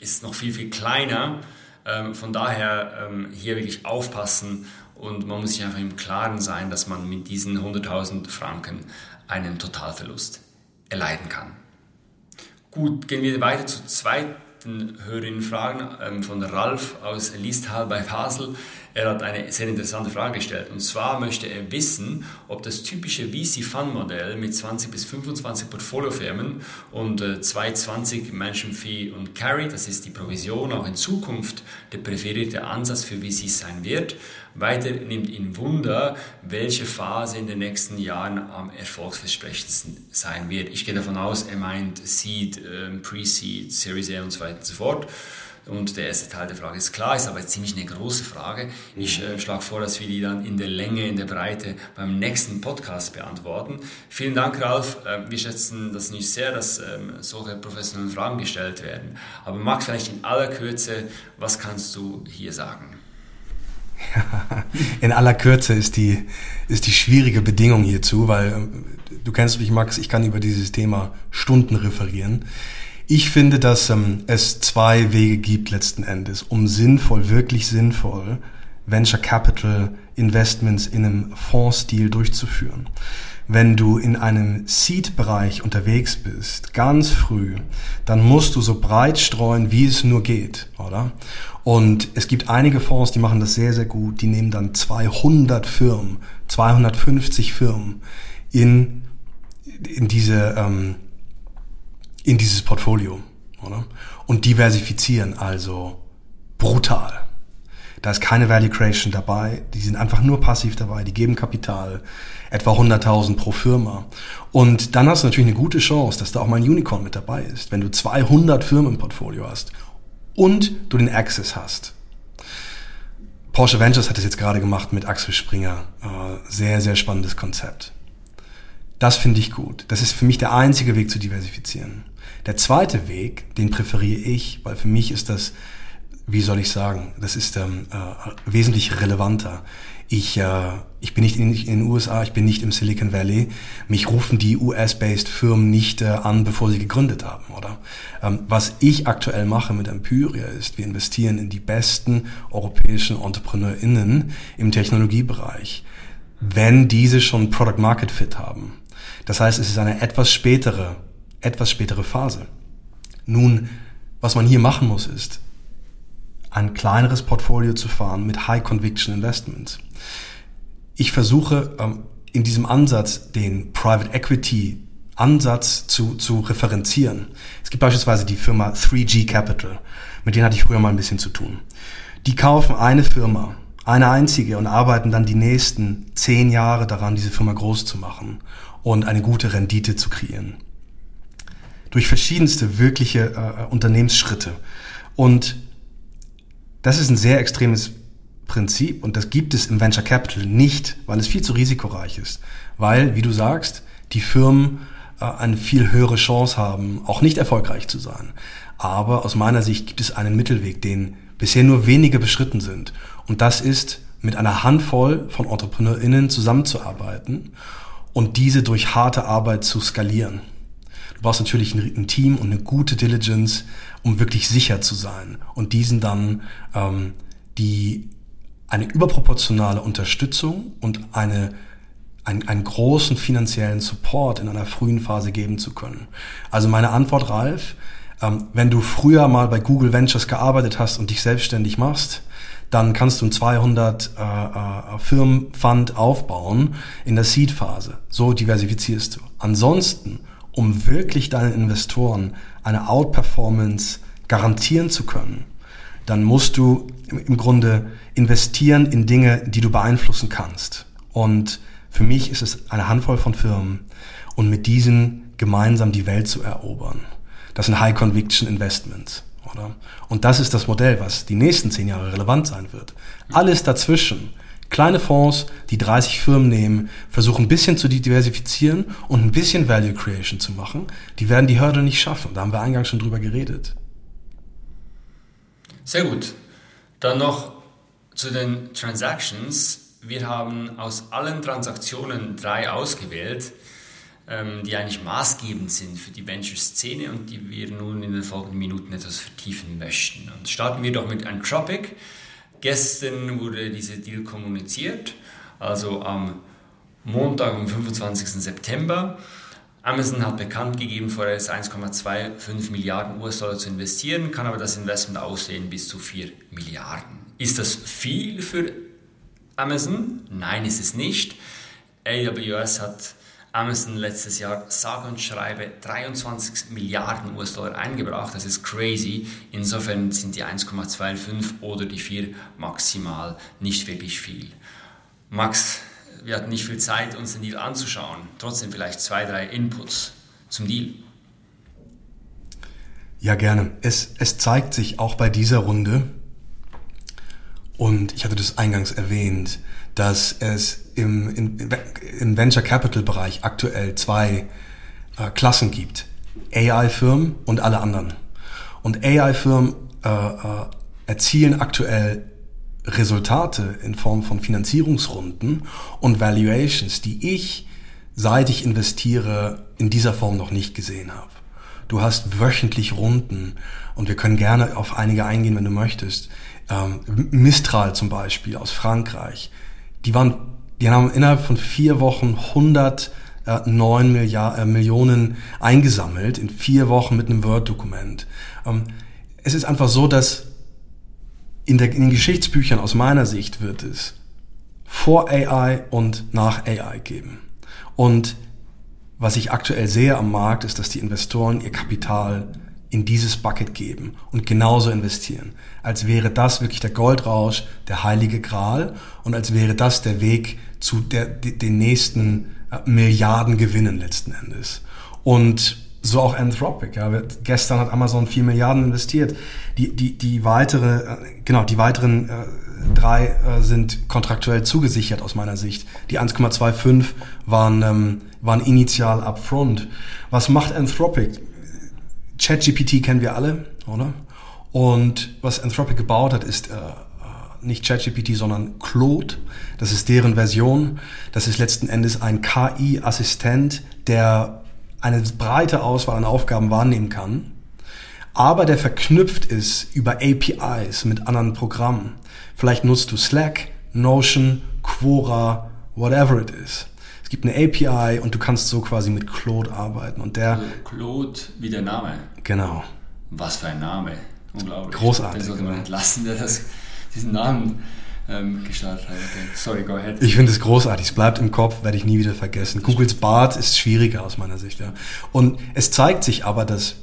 ist noch viel, viel kleiner. Ähm, von daher ähm, hier wirklich aufpassen und man muss sich einfach im Klaren sein, dass man mit diesen 100.000 Franken einen Totalverlust erleiden kann. Gut, gehen wir weiter zur zweiten Hörerinnenfragen ähm, von Ralf aus Listhal bei Basel. Er hat eine sehr interessante Frage gestellt. Und zwar möchte er wissen, ob das typische VC-Fund-Modell mit 20 bis 25 Portfoliofirmen und äh, 220 Mansion Fee und Carry, das ist die Provision, auch in Zukunft der präferierte Ansatz für VCs sein wird. Weiter nimmt ihn Wunder, welche Phase in den nächsten Jahren am erfolgsversprechendsten sein wird. Ich gehe davon aus, er meint Seed, äh, Pre-Seed, Series A und so weiter und so fort. Und der erste Teil der Frage ist klar, ist aber ziemlich eine große Frage. Ich äh, schlage vor, dass wir die dann in der Länge, in der Breite beim nächsten Podcast beantworten. Vielen Dank, Ralf. Äh, wir schätzen das nicht sehr, dass ähm, solche professionellen Fragen gestellt werden. Aber Max, vielleicht in aller Kürze, was kannst du hier sagen? (laughs) in aller Kürze ist die, ist die schwierige Bedingung hierzu, weil ähm, du kennst mich, Max, ich kann über dieses Thema Stunden referieren. Ich finde, dass ähm, es zwei Wege gibt letzten Endes, um sinnvoll, wirklich sinnvoll Venture Capital Investments in einem Fondsstil durchzuführen. Wenn du in einem Seed-Bereich unterwegs bist, ganz früh, dann musst du so breit streuen, wie es nur geht, oder? Und es gibt einige Fonds, die machen das sehr, sehr gut. Die nehmen dann 200 Firmen, 250 Firmen in, in diese, ähm, in dieses Portfolio. Oder? Und diversifizieren also brutal. Da ist keine Value Creation dabei, die sind einfach nur passiv dabei, die geben Kapital, etwa 100.000 pro Firma. Und dann hast du natürlich eine gute Chance, dass da auch mal ein Unicorn mit dabei ist, wenn du 200 Firmen im Portfolio hast und du den Access hast. Porsche Ventures hat es jetzt gerade gemacht mit Axel Springer. Äh, sehr, sehr spannendes Konzept. Das finde ich gut. Das ist für mich der einzige Weg zu diversifizieren. Der zweite Weg, den präferiere ich, weil für mich ist das, wie soll ich sagen, das ist ähm, äh, wesentlich relevanter. Ich, äh, ich bin nicht in, in, den USA, ich bin nicht im Silicon Valley. Mich rufen die US-based Firmen nicht äh, an, bevor sie gegründet haben, oder? Ähm, was ich aktuell mache mit Empiria ist, wir investieren in die besten europäischen EntrepreneurInnen im Technologiebereich, wenn diese schon Product Market Fit haben. Das heißt, es ist eine etwas spätere etwas spätere Phase. Nun, was man hier machen muss, ist, ein kleineres Portfolio zu fahren mit High Conviction Investments. Ich versuche ähm, in diesem Ansatz den Private Equity Ansatz zu, zu referenzieren. Es gibt beispielsweise die Firma 3G Capital, mit denen hatte ich früher mal ein bisschen zu tun. Die kaufen eine Firma, eine einzige und arbeiten dann die nächsten zehn Jahre daran, diese Firma groß zu machen und eine gute Rendite zu kreieren durch verschiedenste wirkliche äh, Unternehmensschritte. Und das ist ein sehr extremes Prinzip und das gibt es im Venture Capital nicht, weil es viel zu risikoreich ist. Weil, wie du sagst, die Firmen äh, eine viel höhere Chance haben, auch nicht erfolgreich zu sein. Aber aus meiner Sicht gibt es einen Mittelweg, den bisher nur wenige beschritten sind. Und das ist, mit einer Handvoll von EntrepreneurInnen zusammenzuarbeiten und diese durch harte Arbeit zu skalieren. Du brauchst natürlich ein, ein, Team und eine gute Diligence, um wirklich sicher zu sein und diesen dann ähm, die eine überproportionale Unterstützung und eine einen, einen großen finanziellen Support in einer frühen Phase geben zu können. Also meine Antwort, Ralf, ähm, wenn du früher mal bei Google Ventures gearbeitet hast und dich selbstständig machst, dann kannst du ein 200 äh, äh, Firmenfund aufbauen in der Seed-Phase. So diversifizierst du. Ansonsten um wirklich deinen Investoren eine Outperformance garantieren zu können, dann musst du im Grunde investieren in Dinge, die du beeinflussen kannst. Und für mich ist es eine Handvoll von Firmen und mit diesen gemeinsam die Welt zu erobern. Das sind High Conviction Investments. Oder? Und das ist das Modell, was die nächsten zehn Jahre relevant sein wird. Alles dazwischen Kleine Fonds, die 30 Firmen nehmen, versuchen ein bisschen zu diversifizieren und ein bisschen Value Creation zu machen, die werden die Hürde nicht schaffen. Da haben wir eingangs schon drüber geredet. Sehr gut. Dann noch zu den Transactions. Wir haben aus allen Transaktionen drei ausgewählt, ähm, die eigentlich maßgebend sind für die Venture-Szene und die wir nun in den folgenden Minuten etwas vertiefen möchten. Und starten wir doch mit Anthropic. Gestern wurde dieser Deal kommuniziert, also am Montag, am 25. September. Amazon hat bekannt gegeben, vorerst 1,25 Milliarden US-Dollar zu investieren, kann aber das Investment aussehen bis zu 4 Milliarden. Ist das viel für Amazon? Nein, ist es nicht. AWS hat Amazon letztes Jahr sage und schreibe 23 Milliarden US-Dollar eingebracht. Das ist crazy. Insofern sind die 1,25 oder die 4 maximal nicht wirklich viel. Max, wir hatten nicht viel Zeit, uns den Deal anzuschauen. Trotzdem vielleicht zwei, drei Inputs zum Deal. Ja, gerne. Es, es zeigt sich auch bei dieser Runde, und ich hatte das eingangs erwähnt, dass es im, im, im Venture Capital Bereich aktuell zwei äh, Klassen gibt. AI-Firmen und alle anderen. Und AI-Firmen äh, äh, erzielen aktuell Resultate in Form von Finanzierungsrunden und Valuations, die ich, seit ich investiere, in dieser Form noch nicht gesehen habe. Du hast wöchentlich Runden und wir können gerne auf einige eingehen, wenn du möchtest. Ähm, Mistral zum Beispiel aus Frankreich, die waren, die haben innerhalb von vier Wochen 109 Milliard, äh, Millionen eingesammelt, in vier Wochen mit einem Word-Dokument. Ähm, es ist einfach so, dass in, der, in den Geschichtsbüchern aus meiner Sicht wird es vor AI und nach AI geben. Und was ich aktuell sehe am Markt, ist, dass die Investoren ihr Kapital in dieses Bucket geben und genauso investieren. Als wäre das wirklich der Goldrausch, der heilige Gral und als wäre das der Weg zu der, den nächsten äh, Milliarden Gewinnen letzten Endes. Und so auch Anthropic. Ja. Gestern hat Amazon vier Milliarden investiert. Die, die, die weitere, äh, genau, die weiteren äh, drei äh, sind kontraktuell zugesichert aus meiner Sicht. Die 1,25 waren, ähm, waren initial upfront. Was macht Anthropic? ChatGPT kennen wir alle, oder? Und was Anthropic gebaut hat, ist äh, äh nicht ChatGPT, sondern Claude. Das ist deren Version. Das ist letzten Endes ein KI-Assistent, der eine breite Auswahl an Aufgaben wahrnehmen kann, aber der verknüpft ist über APIs mit anderen Programmen. Vielleicht nutzt du Slack, Notion, Quora, whatever it is. Es gibt eine API und du kannst so quasi mit Claude arbeiten. Und der also Claude wie der Name. Genau. Was für ein Name. Unglaublich. Großartig. Den sollte man entlassen, der das, diesen Namen ähm, gestartet hat. Okay. Sorry, go ahead. Ich finde es großartig. Es bleibt im Kopf, werde ich nie wieder vergessen. Googles Bart ist schwieriger aus meiner Sicht. Ja. Und es zeigt sich aber, dass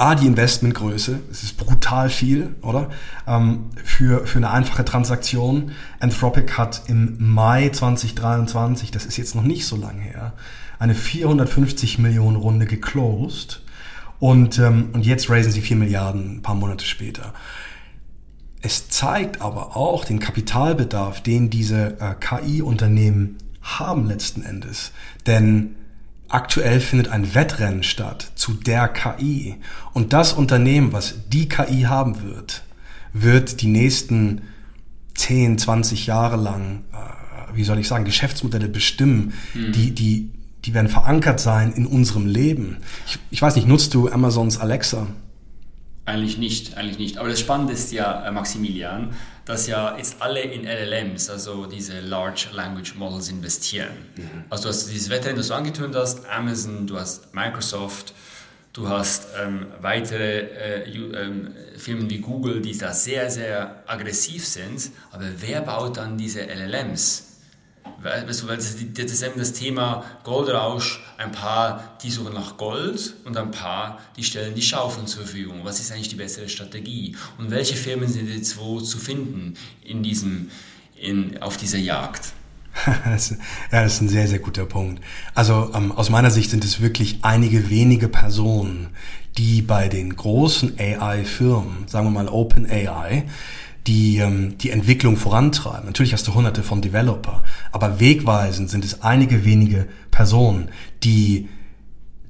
A, die Investmentgröße, es ist brutal viel, oder? Ähm, für, für eine einfache Transaktion. Anthropic hat im Mai 2023, das ist jetzt noch nicht so lange her, eine 450 Millionen Runde geclosed. Und, ähm, und jetzt raisen sie 4 Milliarden ein paar Monate später. Es zeigt aber auch den Kapitalbedarf, den diese äh, KI-Unternehmen haben letzten Endes. Denn Aktuell findet ein Wettrennen statt zu der KI. Und das Unternehmen, was die KI haben wird, wird die nächsten 10, 20 Jahre lang, äh, wie soll ich sagen, Geschäftsmodelle bestimmen, mhm. die, die, die werden verankert sein in unserem Leben. Ich, ich weiß nicht, nutzt du Amazons Alexa? Eigentlich nicht, eigentlich nicht. Aber das Spannende ist ja, äh, Maximilian, dass ja jetzt alle in LLMs, also diese Large Language Models, investieren. Mhm. Also du hast dieses Wettrennen, das du angetönt hast, Amazon, du hast Microsoft, du hast ähm, weitere äh, ähm, Firmen wie Google, die da sehr, sehr aggressiv sind. Aber wer baut dann diese LLMs? Weil, das, das ist eben das Thema Goldrausch, ein paar, die suchen nach Gold und ein paar, die stellen die Schaufeln zur Verfügung. Was ist eigentlich die bessere Strategie? Und welche Firmen sind jetzt wo zu finden in diesem, in, auf dieser Jagd? (laughs) das, ja, das ist ein sehr, sehr guter Punkt. Also ähm, aus meiner Sicht sind es wirklich einige wenige Personen, die bei den großen AI-Firmen, sagen wir mal OpenAI, die ähm, die Entwicklung vorantreiben. Natürlich hast du hunderte von Developer, aber wegweisend sind es einige wenige Personen, die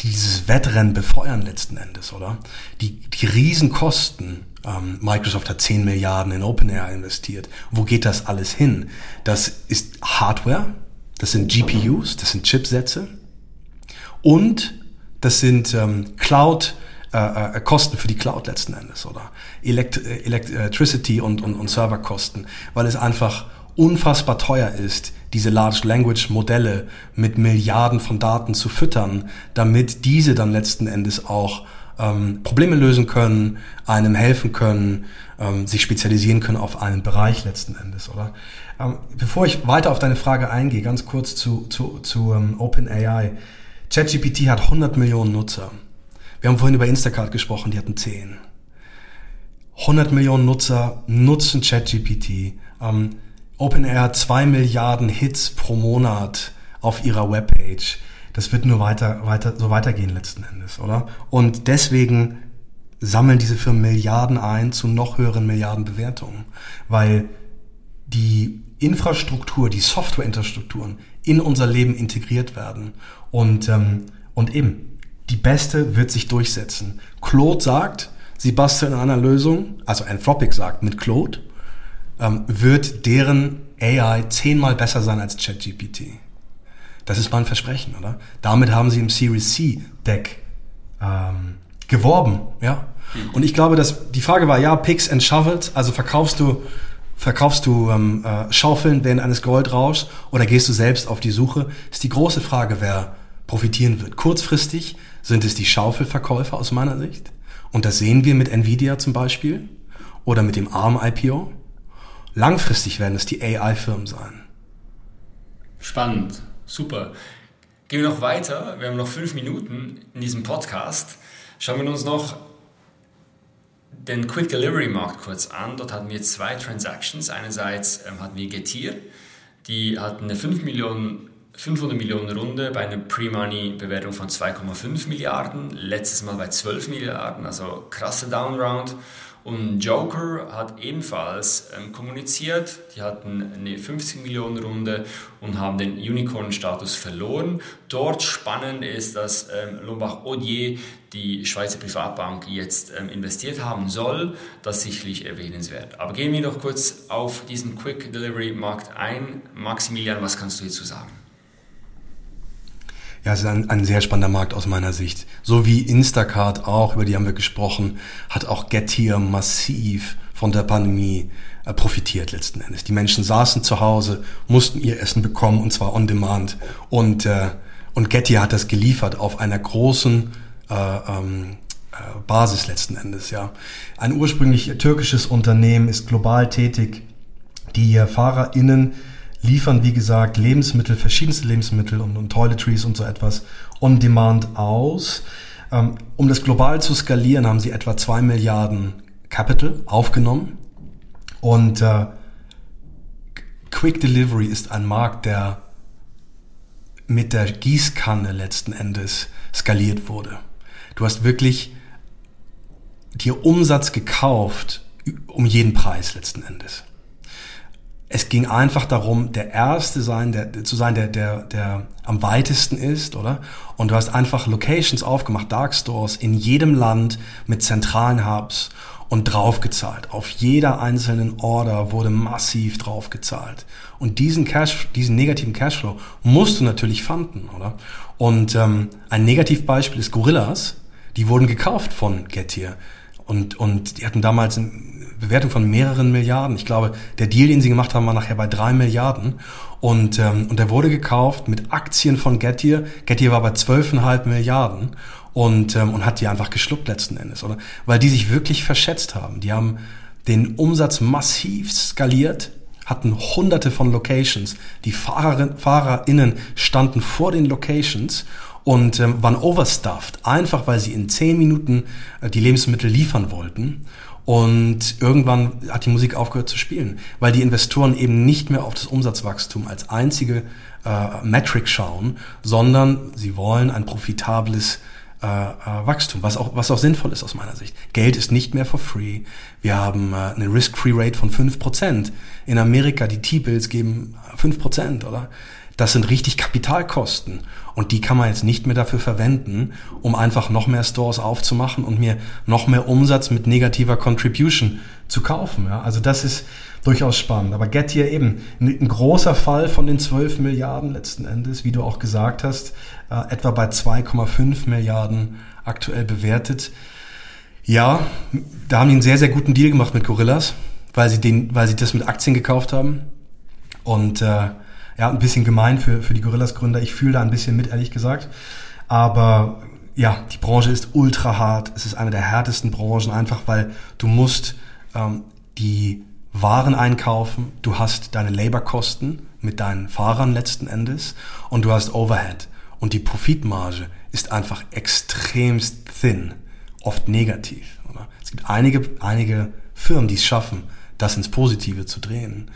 dieses Wettrennen befeuern letzten Endes, oder? Die, die Riesenkosten. Ähm, Microsoft hat 10 Milliarden in OpenAI investiert. Wo geht das alles hin? Das ist Hardware, das sind GPUs, das sind Chipsätze und das sind ähm, Cloud- äh, äh, Kosten für die Cloud letzten Endes oder Elekt äh, Electricity und, und, und Serverkosten, weil es einfach unfassbar teuer ist, diese Large Language Modelle mit Milliarden von Daten zu füttern, damit diese dann letzten Endes auch ähm, Probleme lösen können, einem helfen können, ähm, sich spezialisieren können auf einen Bereich letzten Endes, oder? Ähm, bevor ich weiter auf deine Frage eingehe, ganz kurz zu, zu, zu ähm, OpenAI. ChatGPT hat 100 Millionen Nutzer. Wir haben vorhin über Instacart gesprochen, die hatten 10. 100 Millionen Nutzer nutzen ChatGPT. Ähm, OpenAI hat 2 Milliarden Hits pro Monat auf ihrer Webpage. Das wird nur weiter, weiter, so weitergehen letzten Endes, oder? Und deswegen sammeln diese Firmen Milliarden ein zu noch höheren Milliardenbewertungen, weil die Infrastruktur, die Softwareinfrastrukturen in unser Leben integriert werden und ähm, und eben die beste wird sich durchsetzen. Claude sagt, sie basteln an einer Lösung, also Anthropic sagt, mit Claude ähm, wird deren AI zehnmal besser sein als ChatGPT. Das ist mal ein Versprechen, oder? Damit haben sie im Series C Deck ähm, geworben, ja. Und ich glaube, dass die Frage war, ja, Picks and Shovels, also verkaufst du verkaufst du ähm, äh, Schaufeln während eines Goldrauschs oder gehst du selbst auf die Suche? Ist die große Frage, wer profitieren wird. Kurzfristig sind es die Schaufelverkäufer aus meiner Sicht. Und das sehen wir mit Nvidia zum Beispiel oder mit dem ARM-IPO. Langfristig werden es die AI-Firmen sein. Spannend, super. Gehen wir noch weiter. Wir haben noch fünf Minuten in diesem Podcast. Schauen wir uns noch den Quick Delivery Markt kurz an. Dort hatten wir zwei Transactions. Einerseits ähm, hatten wir Getir, die hatten eine 5 Millionen 500 Millionen Runde bei einer Pre-Money-Bewertung von 2,5 Milliarden, letztes Mal bei 12 Milliarden, also krasse Downround. Und Joker hat ebenfalls ähm, kommuniziert, die hatten eine 50 Millionen Runde und haben den Unicorn-Status verloren. Dort spannend ist, dass ähm, Lombard-Odier, die Schweizer Privatbank, jetzt ähm, investiert haben soll. Das sicherlich erwähnenswert. Aber gehen wir noch kurz auf diesen Quick Delivery Markt ein. Maximilian, was kannst du hierzu sagen? Ja, es ist ein, ein sehr spannender Markt aus meiner Sicht. So wie Instacart auch, über die haben wir gesprochen, hat auch Getir massiv von der Pandemie äh, profitiert letzten Endes. Die Menschen saßen zu Hause, mussten ihr Essen bekommen und zwar on demand. Und, äh, und Getir hat das geliefert auf einer großen äh, ähm, äh, Basis letzten Endes. Ja, Ein ursprünglich türkisches Unternehmen ist global tätig. Die FahrerInnen liefern, wie gesagt, Lebensmittel, verschiedenste Lebensmittel und, und Toiletries und so etwas on demand aus. Ähm, um das global zu skalieren, haben sie etwa zwei Milliarden Capital aufgenommen. Und äh, Quick Delivery ist ein Markt, der mit der Gießkanne letzten Endes skaliert wurde. Du hast wirklich dir Umsatz gekauft um jeden Preis letzten Endes. Es ging einfach darum, der Erste sein, der, zu sein, der, der, der am weitesten ist, oder? Und du hast einfach Locations aufgemacht, Dark Stores in jedem Land mit zentralen Hubs und draufgezahlt. Auf jeder einzelnen Order wurde massiv draufgezahlt. Und diesen Cash, diesen negativen Cashflow musst du natürlich fanden, oder? Und ähm, ein Negativbeispiel ist Gorillas. Die wurden gekauft von Getir. Und, und die hatten damals Bewertung von mehreren Milliarden. Ich glaube, der Deal, den sie gemacht haben, war nachher bei drei Milliarden. Und, ähm, und der wurde gekauft mit Aktien von Getir. Getir war bei zwölfeinhalb Milliarden und, ähm, und hat die einfach geschluckt letzten Endes, oder? Weil die sich wirklich verschätzt haben. Die haben den Umsatz massiv skaliert, hatten hunderte von Locations. Die Fahrerin, FahrerInnen standen vor den Locations und ähm, waren overstuffed, einfach weil sie in zehn Minuten äh, die Lebensmittel liefern wollten. Und irgendwann hat die Musik aufgehört zu spielen, weil die Investoren eben nicht mehr auf das Umsatzwachstum als einzige äh, Metric schauen, sondern sie wollen ein profitables äh, äh, Wachstum, was auch, was auch sinnvoll ist aus meiner Sicht. Geld ist nicht mehr for free. Wir haben äh, eine Risk-Free-Rate von fünf Prozent. In Amerika, die T-Bills geben fünf Prozent, oder? Das sind richtig Kapitalkosten. Und die kann man jetzt nicht mehr dafür verwenden, um einfach noch mehr Stores aufzumachen und mir noch mehr Umsatz mit negativer Contribution zu kaufen. Ja? Also das ist durchaus spannend. Aber Gettier eben, ein großer Fall von den 12 Milliarden letzten Endes, wie du auch gesagt hast, äh, etwa bei 2,5 Milliarden aktuell bewertet. Ja, da haben die einen sehr, sehr guten Deal gemacht mit Gorillas, weil sie den, weil sie das mit Aktien gekauft haben. Und äh, ja, ein bisschen gemein für, für die Gorillas-Gründer. Ich fühle da ein bisschen mit, ehrlich gesagt. Aber ja, die Branche ist ultra hart. Es ist eine der härtesten Branchen, einfach weil du musst ähm, die Waren einkaufen, du hast deine Laborkosten mit deinen Fahrern letzten Endes und du hast Overhead. Und die Profitmarge ist einfach extremst thin, oft negativ. Oder? Es gibt einige, einige Firmen, die es schaffen, das ins Positive zu drehen.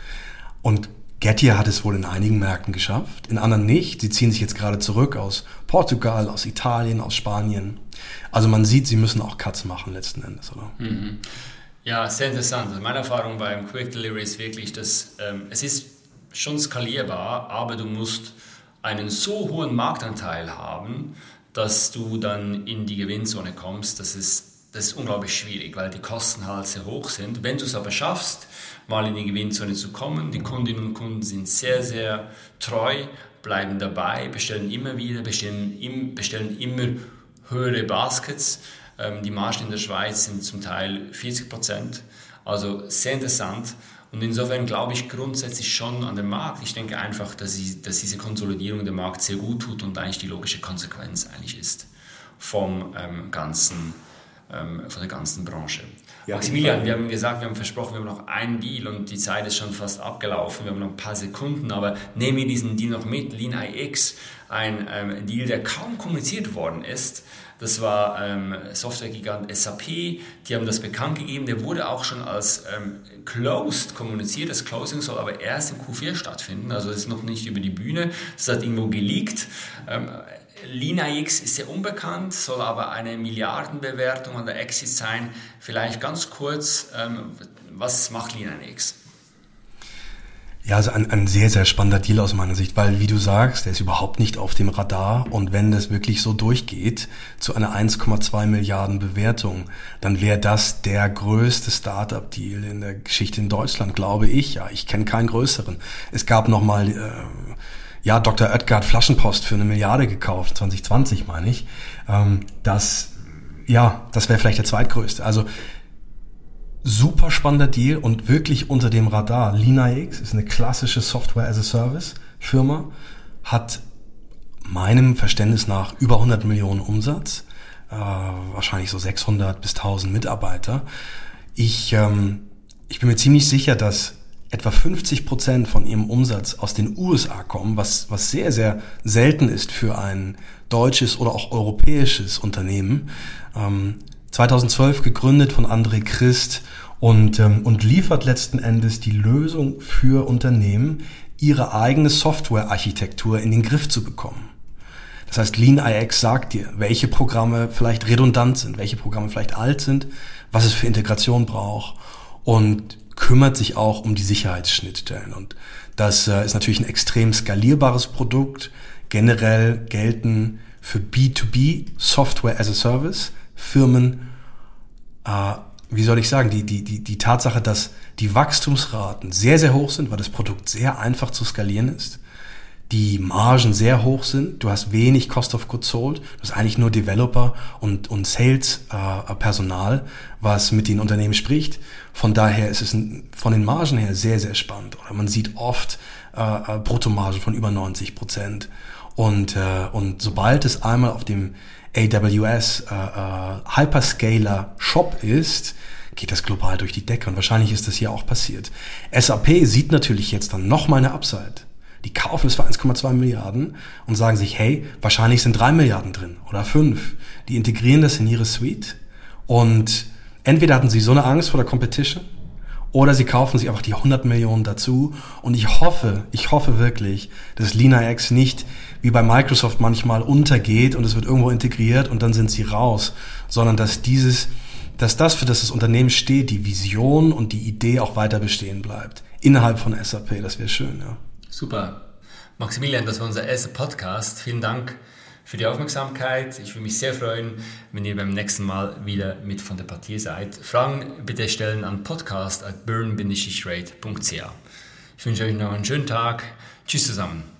Und Gettier hat es wohl in einigen Märkten geschafft, in anderen nicht. Sie ziehen sich jetzt gerade zurück aus Portugal, aus Italien, aus Spanien. Also man sieht, sie müssen auch Cuts machen letzten Endes, oder? Mhm. Ja, sehr interessant. Also meine Erfahrung beim Quick Delivery ist wirklich, dass ähm, es ist schon skalierbar, aber du musst einen so hohen Marktanteil haben, dass du dann in die Gewinnzone kommst. Das ist, das ist unglaublich schwierig, weil die Kosten halt sehr hoch sind. Wenn du es aber schaffst, mal in die Gewinnzone zu kommen. Die Kundinnen und Kunden sind sehr, sehr treu, bleiben dabei, bestellen immer wieder, bestellen, im, bestellen immer höhere Baskets. Ähm, die Margen in der Schweiz sind zum Teil 40 Prozent. Also sehr interessant. Und insofern glaube ich grundsätzlich schon an den Markt. Ich denke einfach, dass, ich, dass diese Konsolidierung dem Markt sehr gut tut und eigentlich die logische Konsequenz eigentlich ist vom ähm, ganzen, von der ganzen Branche. Ja, Maximilian, wir haben gesagt, wir haben versprochen, wir haben noch einen Deal und die Zeit ist schon fast abgelaufen. Wir haben noch ein paar Sekunden, aber nehmen wir diesen Deal noch mit. Lean IX, ein ähm, Deal, der kaum kommuniziert worden ist. Das war ähm, Softwaregigant SAP, die haben das bekannt gegeben. Der wurde auch schon als ähm, closed kommuniziert. Das Closing soll aber erst im Q4 stattfinden, also ist noch nicht über die Bühne. Das hat irgendwo geleakt. Ähm, LinaX ist sehr unbekannt, soll aber eine Milliardenbewertung an der Exit sein. Vielleicht ganz kurz, ähm, was macht LinaX? Ja, also ein, ein sehr, sehr spannender Deal aus meiner Sicht, weil, wie du sagst, der ist überhaupt nicht auf dem Radar und wenn das wirklich so durchgeht zu einer 1,2 Milliarden Bewertung, dann wäre das der größte Startup-Deal in der Geschichte in Deutschland, glaube ich. Ja, ich kenne keinen größeren. Es gab noch mal äh, ja, Dr. Hat Flaschenpost für eine Milliarde gekauft, 2020 meine ich. Ähm, das, ja, das wäre vielleicht der zweitgrößte. Also super spannender Deal und wirklich unter dem Radar. LinaX ist eine klassische Software as a Service Firma, hat meinem Verständnis nach über 100 Millionen Umsatz, äh, wahrscheinlich so 600 bis 1000 Mitarbeiter. Ich, ähm, ich bin mir ziemlich sicher, dass etwa 50 Prozent von ihrem Umsatz aus den USA kommen, was, was sehr, sehr selten ist für ein deutsches oder auch europäisches Unternehmen. Ähm, 2012 gegründet von André Christ und, ähm, und liefert letzten Endes die Lösung für Unternehmen, ihre eigene Softwarearchitektur in den Griff zu bekommen. Das heißt, Lean IX sagt dir, welche Programme vielleicht redundant sind, welche Programme vielleicht alt sind, was es für Integration braucht und kümmert sich auch um die Sicherheitsschnittstellen. Und das äh, ist natürlich ein extrem skalierbares Produkt. Generell gelten für B2B Software as a Service Firmen, äh, wie soll ich sagen, die, die, die, die Tatsache, dass die Wachstumsraten sehr, sehr hoch sind, weil das Produkt sehr einfach zu skalieren ist, die Margen sehr hoch sind, du hast wenig Cost of Goods Sold, du hast eigentlich nur Developer und, und Sales-Personal, äh, was mit den Unternehmen spricht. Von daher ist es ein, von den Margen her sehr, sehr spannend. Oder man sieht oft äh, äh Bruttomargen von über 90 Prozent. Und, äh, und sobald es einmal auf dem AWS äh, äh, Hyperscaler Shop ist, geht das global durch die Decke. Und wahrscheinlich ist das hier auch passiert. SAP sieht natürlich jetzt dann noch mal eine Upside. Die kaufen es für 1,2 Milliarden und sagen sich, hey, wahrscheinlich sind drei Milliarden drin oder fünf. Die integrieren das in ihre Suite und entweder hatten sie so eine Angst vor der Competition oder sie kaufen sich einfach die 100 Millionen dazu. Und ich hoffe, ich hoffe wirklich, dass LinaX nicht wie bei Microsoft manchmal untergeht und es wird irgendwo integriert und dann sind sie raus, sondern dass dieses, dass das, für das das Unternehmen steht, die Vision und die Idee auch weiter bestehen bleibt. Innerhalb von SAP, das wäre schön, ja. Super. Maximilian, das war unser erster Podcast. Vielen Dank für die Aufmerksamkeit. Ich würde mich sehr freuen, wenn ihr beim nächsten Mal wieder mit von der Partie seid. Fragen bitte stellen an podcast at burn-rate.ch. Ich wünsche euch noch einen schönen Tag. Tschüss zusammen.